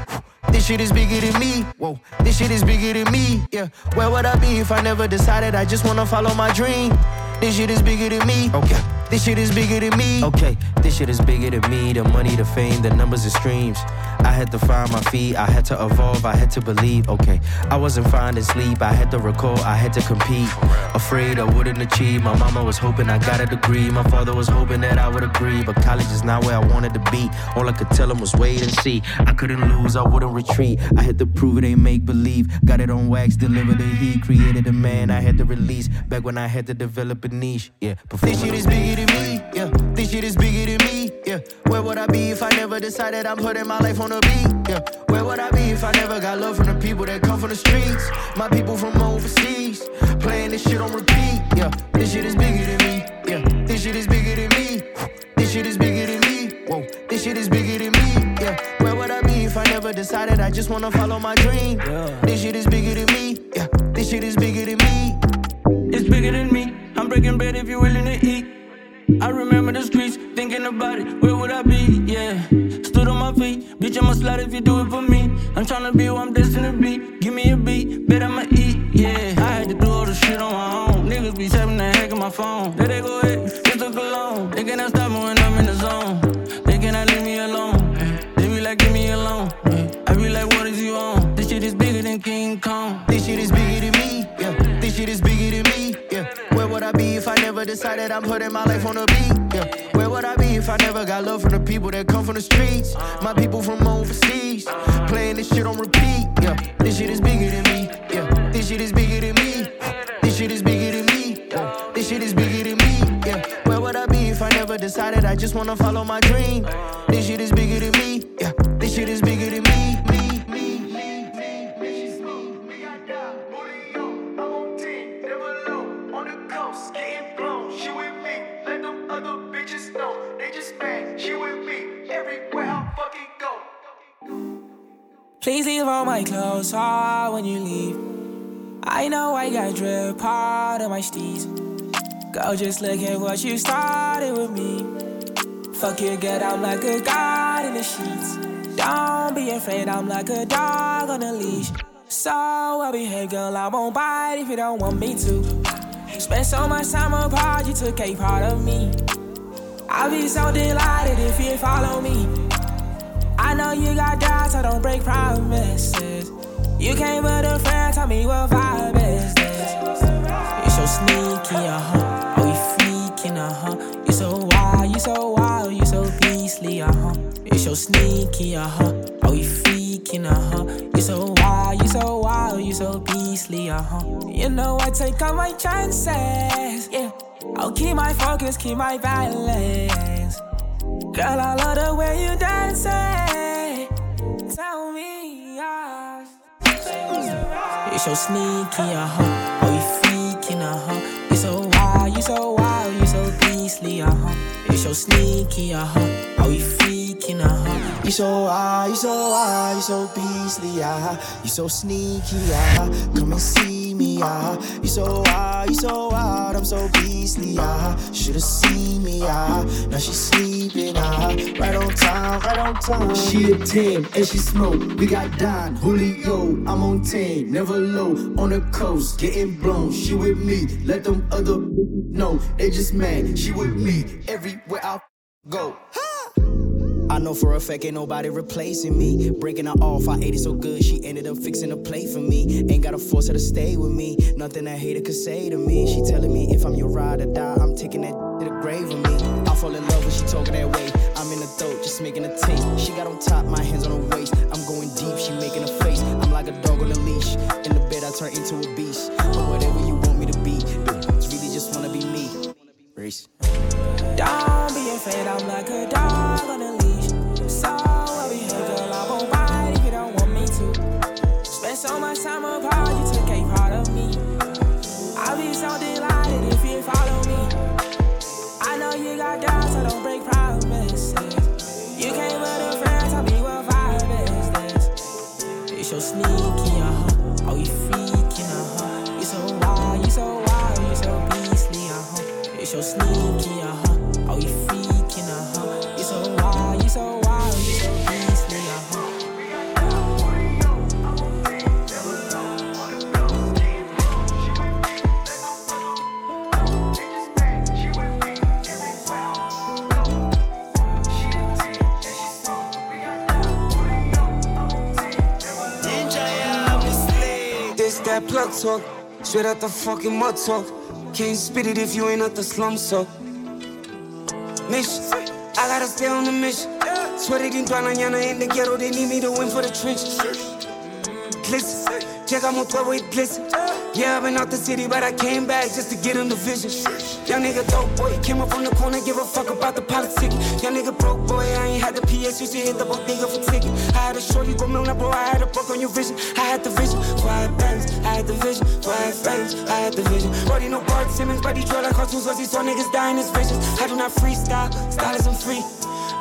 This shit is bigger than me. Whoa, this shit is bigger than me. Yeah, where would I be if I never decided I just wanna follow my dream? This shit is bigger than me. Oh, okay. This shit is bigger than me. Okay, this shit is bigger than me. The money, the fame, the numbers, the streams. I had to find my feet. I had to evolve. I had to believe. Okay, I wasn't finding sleep. I had to recall. I had to compete. Afraid I wouldn't achieve. My mama was hoping I got a degree. My father was hoping that I would agree. But college is not where I wanted to be. All I could tell him was wait and see. I couldn't lose. I wouldn't retreat. I had to prove it ain't make believe. Got it on wax, delivered the heat. Created a man I had to release. Back when I had to develop a niche. Yeah, this shit is than me. Yeah, this shit is bigger than me. Yeah, where would I be if I never decided I'm putting my life on a beat? Yeah, where would I be if I never got love from the people that come from the streets? My people from overseas, playing this shit on repeat. Yeah, this shit is bigger than me. Yeah, this shit is bigger than me. This shit is bigger than me. Whoa, this shit is bigger than me. Yeah, where would I be if I never decided I just wanna follow my dream? Yeah. This shit is bigger than me. Yeah, this shit is bigger than me. It's bigger than me. I'm breaking bread if you're willing to eat. I remember the streets, thinking about it. Where would I be? Yeah. Stood on my feet. Bitch, I'ma slide if you do it for me. I'm tryna be who I'm destined to be. Give me a beat, bet I'ma eat. Yeah. I had to do all the shit on my own. Niggas be saving the heck of my phone. There they go I'm putting my life on the beat? Yeah. Where would I be if I never got love from the people that come from the streets? My people from overseas, playing this shit on repeat. Yeah. This shit is bigger than me. Yeah. This shit is bigger than me. This shit is bigger than me. Yeah. This shit is bigger than me. Yeah. Where would I be if I never decided I just wanna follow my dream? This shit is bigger than me. Yeah. This shit is Please leave all my clothes on when you leave. I know I got drip part of my steez. Girl, just look at what you started with me. Fuck you, get out like a god in the sheets. Don't be afraid, I'm like a dog on a leash. So I'll be here, girl, I won't bite if you don't want me to. Spent so much time apart, you took a part of me. I'll be so delighted if you follow me. I know you got doubts, so don't break promises. You came with a friend, tell me what vibe is this? You so sneaky, uh huh. Are we freaking, uh huh? You're so wild, you so wild, you so beastly, uh huh. You so sneaky, uh huh. Are we freaking, uh huh? You're so wild, you so wild, you so beastly, uh huh. You know I take all my chances, yeah. I'll keep my focus, keep my balance. Girl, I love the way you dance. Tell me, yeah. You so sneaky, uh huh. Are you freaking, uh huh? You're so wild, you're so wild, you're so beastly, uh huh. You so sneaky, uh huh. Are you freaking, uh huh? You so wild, you so wild, you so beastly, ah. You so sneaky, ah. Come and see me, ah. You so wild, you so wild, I'm so beastly, ah. Should've seen me, ah. Now she's sleeping, ah. Right on time, right on time. She a 10 and she smoke. We got Don, Julio, I'm on 10. Never low, on the coast, getting blown. She with me, let them other bitches know. They just mad, she with me, everywhere I go. I know for a fact ain't nobody replacing me. Breaking her off, I ate it so good, she ended up fixing a plate for me. Ain't gotta force her to stay with me. Nothing a hater could say to me. She telling me if I'm your ride or die, I'm taking that to the grave with me. I fall in love when she talking that way. I'm in the throat, just making a taste. She got on top, my hands on her waist. I'm going deep, she making a face. I'm like a dog on a leash. In the bed, I turn into a beast. I'm whatever you want me to be. It's really just wanna be me. Race. Don't be afraid, I'm like a dog on a leash. So much time apart, you took a part of me. I'll be so delighted if you follow me. I know you got doubts, so don't break promises. You came with a friend, tell me what vibe is this. You so sneaky, uh huh. Oh, you freaking, uh huh. You so wild, you so wild, you so beastly, uh huh. You so sneaky, talk, straight out the fucking mud talk. Can't spit it if you ain't out the slum, so. Mission, I gotta stay on the mission. Swear they didn't mañana in the ghetto, they need me to win for the trenches. Glisten, llegamos todo with glisten. Yeah, I've been out the city, but I came back just to get in the vision. Young nigga dope boy, came up from the corner, give a fuck about the politics. Young nigga broke boy, I ain't had the PS, used to hit the bodega for ticket. I had a shorty go milk, bro, I had a buck on your vision. I had the vision, quiet bands, I had the vision, quiet frames, I had the vision. Brody no Bart Simmons, but he draw like cartoons, cause he saw niggas in his visions. I do not freestyle, style isn't free.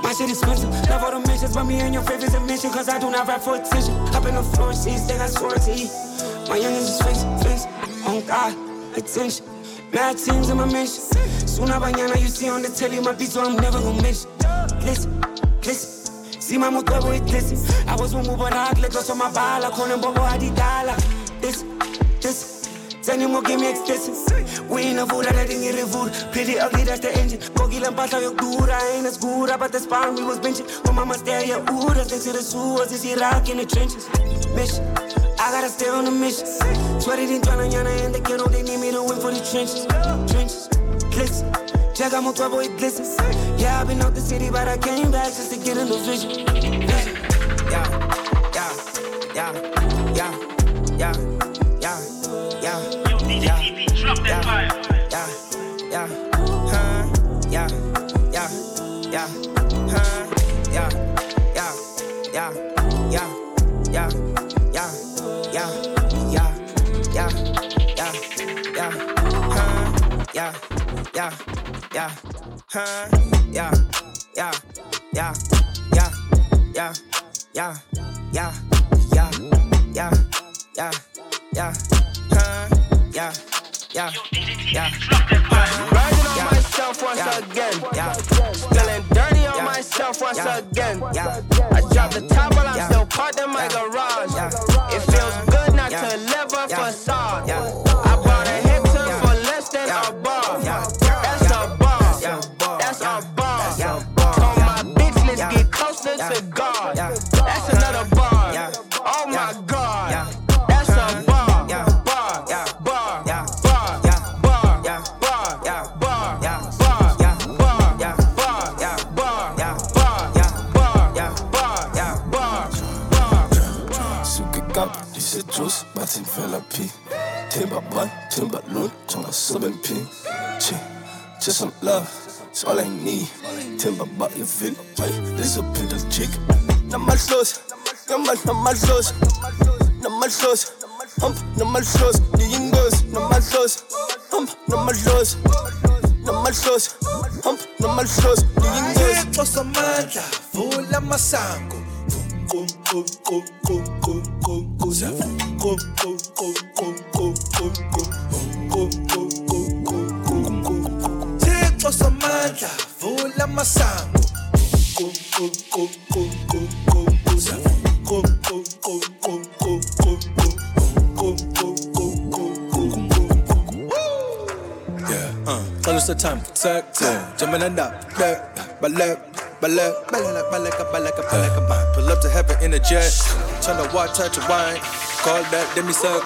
My shit is expensive, love all the mentions, but me and your favorites a mention, cause I do not rap for attention. Up in the floor seats, they got swords to eat. My youngins is face, face, on God, attention. Mad teams in my mention. Sooner mañana you see on the telly my beats, so I'm never gonna mention. Listen, listen. See my motor with listen. I was one move on let go so my bala, calling bobo adidala. This, this. Tell him give me extension. We ain't a fool, I didn't get it food. Pretty ugly, that's the engine. Kogi lampata yok dura, ain't as good. But the spawn we was benching. Oh, mama stay yeah, ooh, that's next to the sewers. Is Iraq in the trenches? Mission. I gotta stay on the mission. Sweaty didn't try to in the ghetto, they need me to win for the trenches. Trenches, glisten. Llegamos todo it glisten. Yeah, I've been out the city, but I came back just to get in the vision. Vision. Yeah, yeah, yeah, yeah, yeah, yeah, yeah. Yo, DJ yeah, drop that yeah, fire. Yeah, huh, yeah, yeah, yeah, yeah, yeah, yeah, yeah, yeah, yeah, yeah, yeah, huh, yeah, yeah, yeah. Riding on myself once again. Yeah. Feeling dirty on myself once again. Yeah. I dropped the top, but I'm still parked in my garage. Yeah. It feels good not to live a facade. Yeah. I bought a Hilton for less than a bar. To God. That's another bar. Oh my God. That's a bar. Bar. Bar. Bar. Bar. Bar. Bar. Bar. Sukigab, disse juice, bare tilfælder pi Timber boy, timber lund, tunger suppen pi Chi, just some love, it's all I need. Timber about your fit. This a bit of chick. Not much sauce. Not much, not much sauce. Not much sauce. Hump, not much sauce. The ingos. Not much sauce. Hump, not much sauce. Not much sauce. Hump, not much sauce. The ingos. Ngiyecosa amandla. Vula amasango. Kum, kum, kum, kum, kum, kum, kum. Kum, kum, kum, kum, kum, kum, kum, kum uh, close the time, tag, tag, jumping and up, back, balak, balak, balak, balak, balak, balak, balak, pull up to heaven in a jet, turn the water to wine, call that demi suck,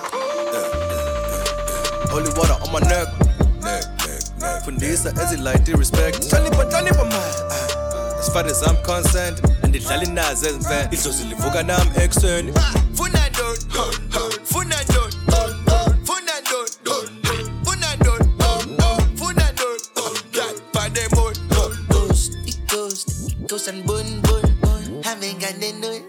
holy water on my neck, neck, neck, fundisa ezilight respect, Johnny but Johnny but man, as far as I'm concerned, and idlala inazi ezimfene, idlozi livuka nami ekuseni, funa ah, ndoni, funa ndoni, funa ndoni, funa ndoni, funa ndoni, God, pandemon, Ghost, ghost, ghost and bun bun bun. Having got the nun,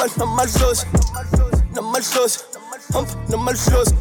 nama namadlozi namadlozi hamba namadlozi ngiyingozi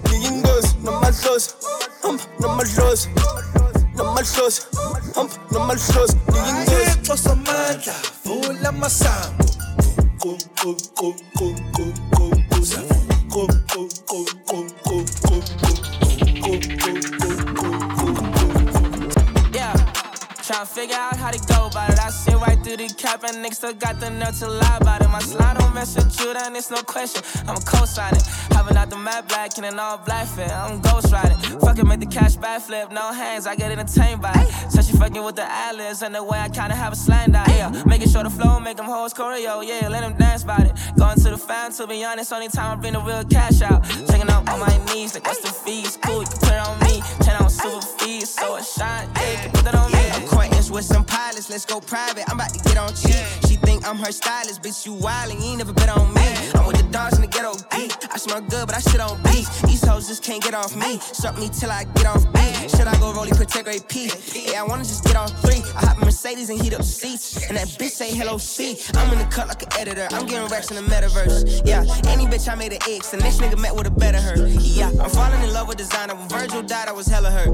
Tryna figure out how to go about it. I see right through the cap and niggas still got the nerve to lie about it. My slide don't mess with you, then it's no question. I'm a co-sign it. Having out the matte black and an all black fit. I'm ghost riding. Fucking make the cash backflip, no hands. I get entertained by it. So she fucking with the eyelids and the way I kinda have a slang down. Yeah, making sure the flow make them hoes choreo. Yeah, let them dance about it. Going to the fan, to be honest, only time I bring the real cash out. Checking out on my knees, like what's the fees? Cool, you can put it on me. Turn on super fees, so it shine. Yeah, put that on me. With some pilots, let's go private. I'm about to get on cheap. She think I'm her stylist, bitch. You wildin', you ain't never bet on me. I'm with the dogs in the ghetto deep. I smell good, but I shit on beat. These hoes just can't get off me. Suck me till I get off beat. Should I go rollie protect AP? Yeah, I wanna just get on three. I hop in Mercedes and heat up seats. And that bitch say hello C. I'm in the cut like an editor. I'm getting racks in the metaverse. Yeah, any bitch I made an X. The next nigga met with a better her. Yeah, I'm falling in love with designer. When Virgil died, I was hella hurt.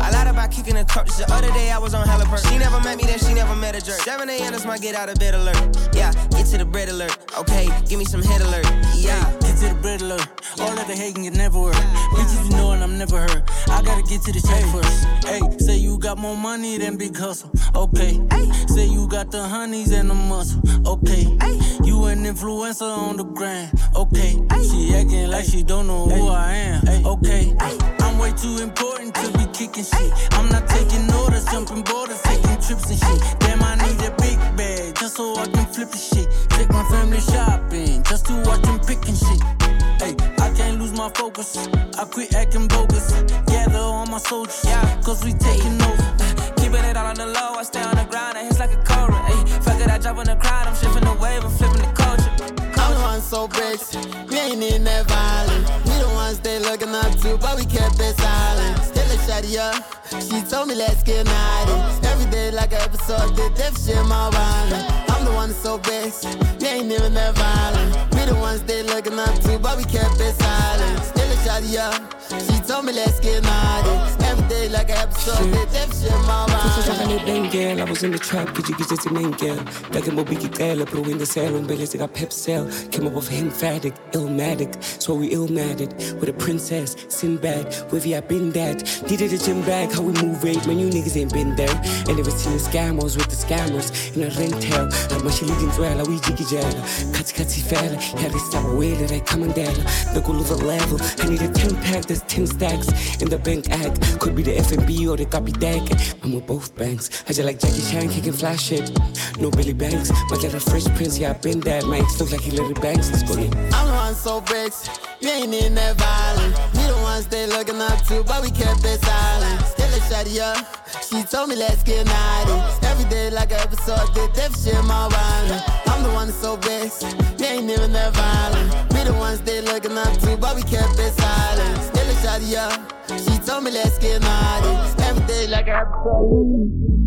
I lied about kicking the cup. The other day I was on hella perk. She never met me, then she never met a jerk. 7 a.m. is my get out of bed alert. Yeah, get to the bread alert. Okay, give me some head alert. Yeah. Get to the bread alert. All of the hating it never work. Bitches, you know, and I'm never hurt. I gotta get to the check first. Hey, say you got more money than big hustle. Okay. Say you got the honeys and the muscle. Okay. You an influencer on the grind. Okay. She acting like she don't know who I am. Okay. Way too important to be kicking shit. I'm not taking orders, jumping borders, taking trips and shit. Damn, I need a big bag just so I can flip the shit. Take my family shopping just to watch them picking shit. Hey, I can't lose my focus. I quit acting bogus. Gather all my soldiers, yeah, cause we taking over. Keeping it all on the low, I stay on the ground, and it's like a cobra. Ayy, fuck it, I jump in the crowd, I'm shifting the wave, I'm flipping the so bricks, we ain't in that violence. We the ones they looking up to, but we kept it silent. Still a shawty up, she told me let's get naughty. Every day like an episode, did that shit my violent. I'm the one so bricks, we ain't even that violent. We the ones they looking up to, but we kept it silent. She told me let's get naughty. Every day like an episode, did that shit my bang girl, I was in the trap, get you get it main girl. Back in Mobiki Tela, pro in the salon, I got pep cell. Came up with emphatic, illmatic. So we illmatic with a princess, Sinbad, with you, I been that. Needed a gym bag, how we move weight, man, you niggas ain't been there. And never seen the scammers with the scammers in a rental. I'm a shilling dwell, we jiggy jella. Kati kati fella, to stop away that I come on down. The goal of the level, I a 10 pack, there's 10 stacks in the bank act. Could be the FNB or the Capitec. I'm with both banks. I just like Jackie Chan kicking flash shit. No Billy Banks, like a fresh prince, yeah, I been that. My ex look like he little banks. Let's go. I'm the one so bricks, You ain't in that violence. We the ones they looking up to, but we kept it silent. A shawty up. She told me let's get naughty. Every day like an episode, did that shit my violent. I'm the one that's so best, we ain't even that violent. We the ones they looking up to, but we kept it silent. Still a shawty. She told me let's get naughty. Every day like an episode.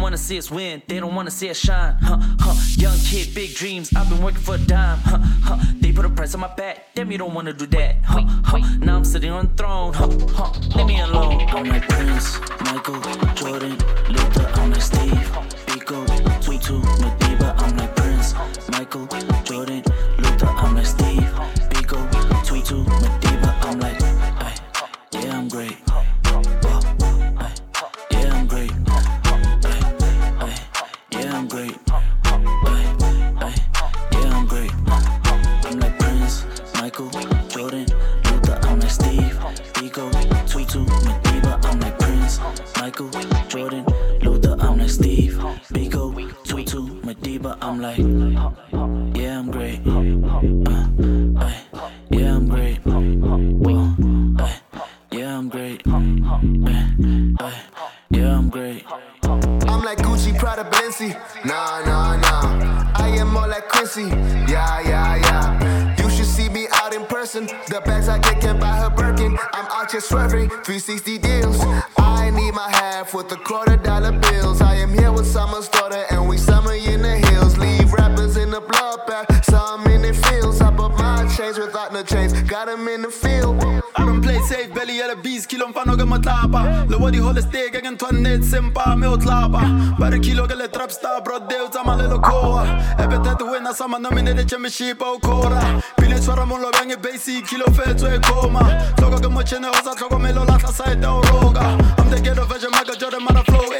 They don't wanna see us win, they don't wanna see us shine. Huh, huh. Young kid, big dreams, I've been working for a dime. Huh, huh. They put a price on my back, damn, you don't wanna do that. Huh, huh. Now I'm sitting on the throne, huh, huh. Leave me alone. I'm like Prince, Michael, Jordan, Luther, I'm like Steve, Biko, Tutu, Madiba, I'm like Prince, Michael, Jordan, Luther, I'm like Steve, Biko, Tutu, Madiba, egen tvannet, simpa med å tlapa Bare kilo bro, det er ut sammen lille kåa Jeg vet at du winner sammen, når mine det kommer skipa og kåra Bilen svarer mål og basic, kilo fet, så jeg koma. Kan må kjenne oss, at klokka med å lata seg da og roga. Om det ghetto, gjør det, man har flow,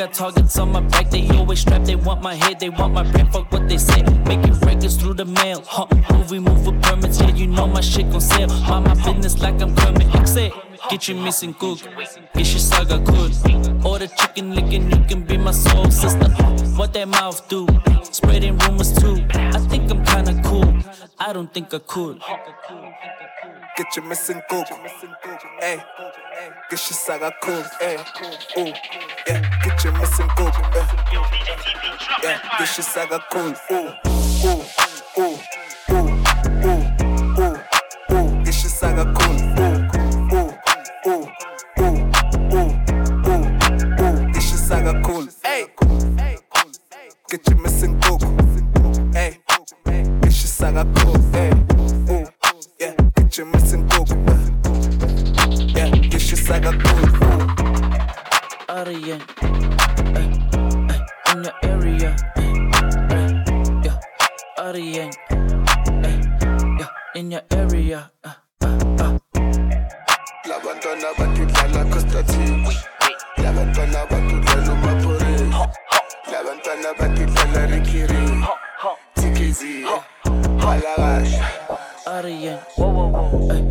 got targets on my back. They always strapped, they want my head, they want my brain. Fuck what they say. Making records through the mail, huh? Movie, move with permits, yeah, you know my shit gon' sell. Mind my business like I'm Kermit. Say, get you missing cook, get your saga good. Order chicken licking, you can be my soul sister. What that mouth do? Spreading rumors too. I think I'm kinda cool, I don't think I could. Get your missing cook. Hey, get your saga cool. Hey, ooh, yeah, get your missing cook. eh. Yeah, get your saga cool. Ooh, ooh, ooh, saga cool. Ooh, ooh, ooh, ooh, ooh, ooh, ooh. Get your saga cool. Hey, get your missing cook. Hey, get your saga cool. Hey, ooh, yeah, get your missing cook. Yeah, get your saga cool. Arian, ay, ay, in your area, ay, ay, yeah, Arian, ay, yeah, in your area. Eh, eh, eh. Uh, labantwana batudlala costatich labantwana batudlala umapore labantwana batudlala rikiri balakash Arian, whoa, whoa, whoa, ay,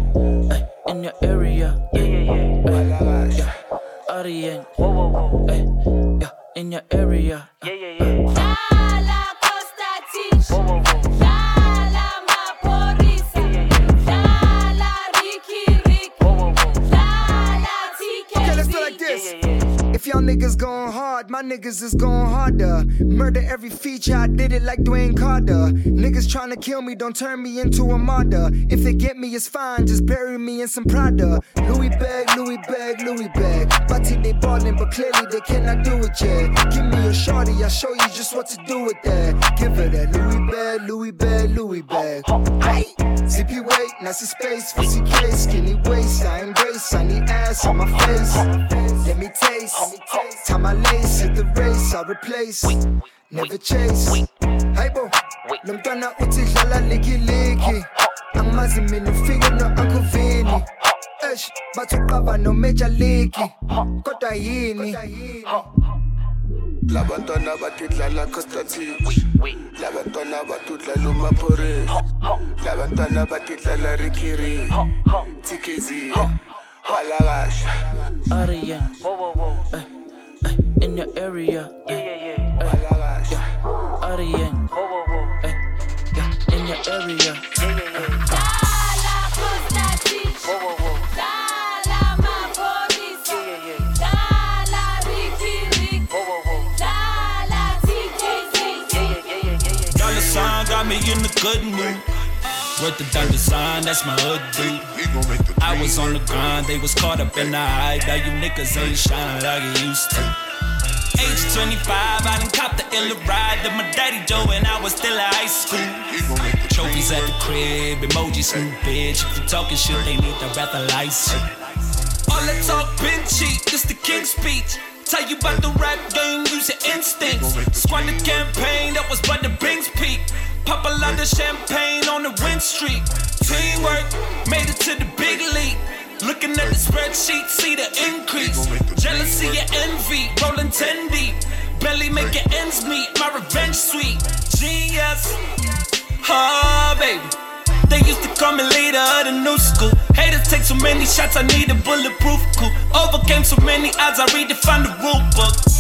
ay, in your area, yeah, yeah, yeah, ay, yeah, Arian, whoa, whoa, whoa, ay, yeah, in your area, yeah, yeah, yeah. Okay, y'all niggas going hard, my niggas is going harder. Murder every feature, I did it like Dwayne Carter. Niggas trying to kill me, don't turn me into a martyr. If they get me, it's fine, just bury me in some Prada. Louis bag, Louis bag, Louis bag. Bati they ballin', but clearly they cannot do it yet. Give me a shorty, I'll show you just what to do with that. Give her that Louis bag, Louis bag, Louis bag. Hey, zippy weight, nasty space, fussy case, skinny waist. I embrace, I need ass on my face. Let me taste. Time I lace, hit the race, I replace. Never chase. Hey, bo, nomntwana uthi dlala liki liki. Angimazi mina ufike no Uncle Vinny. Eish, bathi uqaba no Major League. Kodwa yini? labantwana batudlala costatich labantwana batudlala umapore labantwana batudlala rikiri. Tikizi Out of yeah. Whoa, whoa, whoa. Ay, ay, in your area. Yeah, yeah, yeah. Eh, yeah. Out of yeah. Whoa, whoa, whoa. Ay, yeah. In your area. Yeah, yeah, yeah. Whoa, whoa, whoa. Sign got me in a good mood. Worth the dollar sign, that's my hood dude. I was on the grind, they was caught up in the hype. Now you niggas ain't shining like you used to. Age 25, I done copped the illa ride that my daddy Joe and I was still at high school. Trophies at the crib, emojis smooth bitch. If you talking shit, they need the rather license. All that talk been cheap, this the king speech. Tell you about the rap game, use your instincts. Squad the campaign, that was but the Bing's peak. Pop a lot of champagne on the win streak. Teamwork, made it to the big league. Looking at the spreadsheet, see the increase. Jealousy and envy, rolling 10 deep. Belly making ends meet, my revenge sweet. Genius, oh baby. They used to call me leader of the new school. Haters take so many shots, I need a bulletproof cool. Overcame so many odds, I redefined the rule book.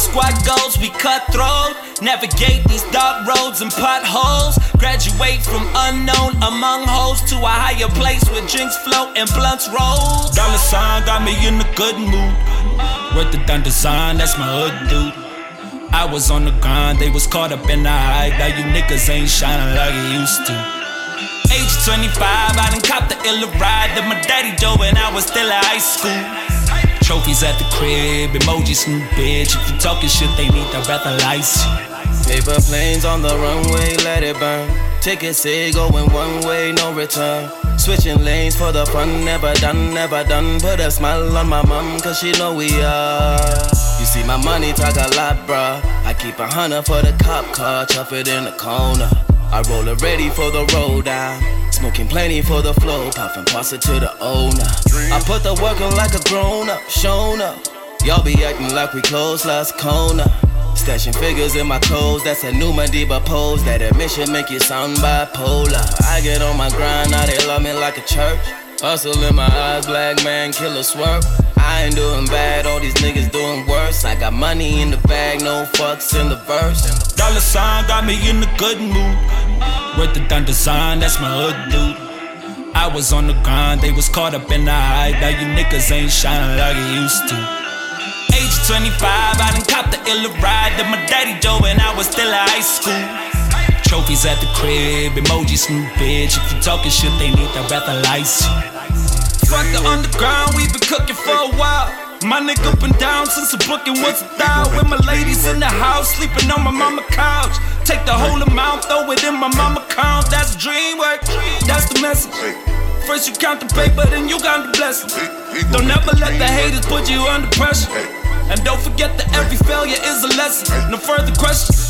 Squad goals, we cutthroat. Navigate these dark roads and potholes. Graduate from unknown among hoes to a higher place where drinks flow and blunts roll. Dollar sign got me in a good mood. Worth the done design, that's my hood dude. I was on the grind, they was caught up in the hype. Now you niggas ain't shining like you used to. Age 25, I done copped the illa ride that my daddy Joe and I was still in high school. Trophies at the crib, emojis smooth bitch. If you talking shit, they need the rather license. Paper planes on the runway, let it burn. Tickets say going one way, no return. Switching lanes for the fun, never done, never done. Put a smile on my mom, cause she know we are. You see, my money talk a lot, bruh. I keep a hundred for the cop car, chuff it in the corner. I roll it ready for the roll down. Smoking plenty for the flow, puffin' pass it to the owner. I put the work in like a grown up, shown up. Y'all be acting like we closed last corner. Stashing figures in my clothes, that's a new Madiba pose. That admission make you sound bipolar. I get on my grind, now they love me like a church. Hustle in my eyes, black man, killer swerve. I ain't doing bad, all these niggas doing worse. I got money in the bag, no fucks in the verse. Dollar sign got me in a good mood. Worth the done design, that's my hood dude. I was on the grind, they was caught up in the hype. Now you niggas ain't shining like you used to. Age 25, I done copped the illa ride to my daddy Joe and I was still at high school. Trophies at the crib, emojis smooth bitch. If you talking shit, they need the rather license. Fuck the underground, we been cooking for a while. My nigga been down since the booking was a thou. With my ladies in the house, sleeping on my mama couch. Take the whole amount, throw it in my mama count. That's dream work, that's the message. First you count the paper, then you count the blessings. Don't ever let the haters put you under pressure. And don't forget that every failure is a lesson. No further questions.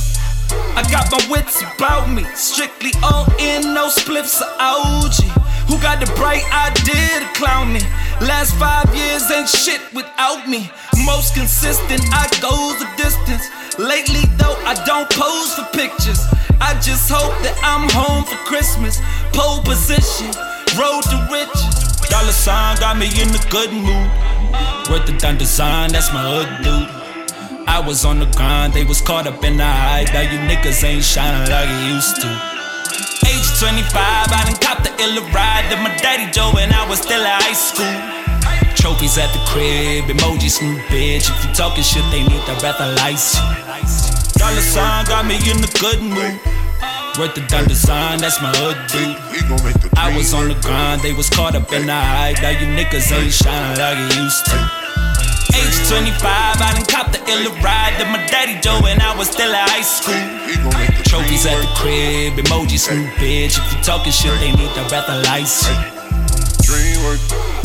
I got my wits about me, strictly all in, no spliffs or OG. Who got the bright idea to clown me? Last five years ain't shit without me. Most consistent, I go the distance. Lately, though, I don't pose for pictures. I just hope that I'm home for Christmas. Pole position, road to riches. Dollar sign got me in a good mood. Worth the done design, that's my hood dude. I was on the grind, they was caught up in the hype. Now you niggas ain't shining like you used to. Age 25, I done copped the illa ride that my daddy Joe and I was still at high school. Trophies at the crib, emojis smooth bitch. If you talking shit, they need the rather license. Dollar sign got me in a good mood. Worth the done design, that's my hood dude. I was on the grind, they was caught up in the hype. Now you niggas ain't shining like you used to. Age 25, I done copped the illa ride that my daddy Joe and I was still at high school. Trophies at the crib, emojis smooth bitch. If you talking shit, they need the rather license. Dream work.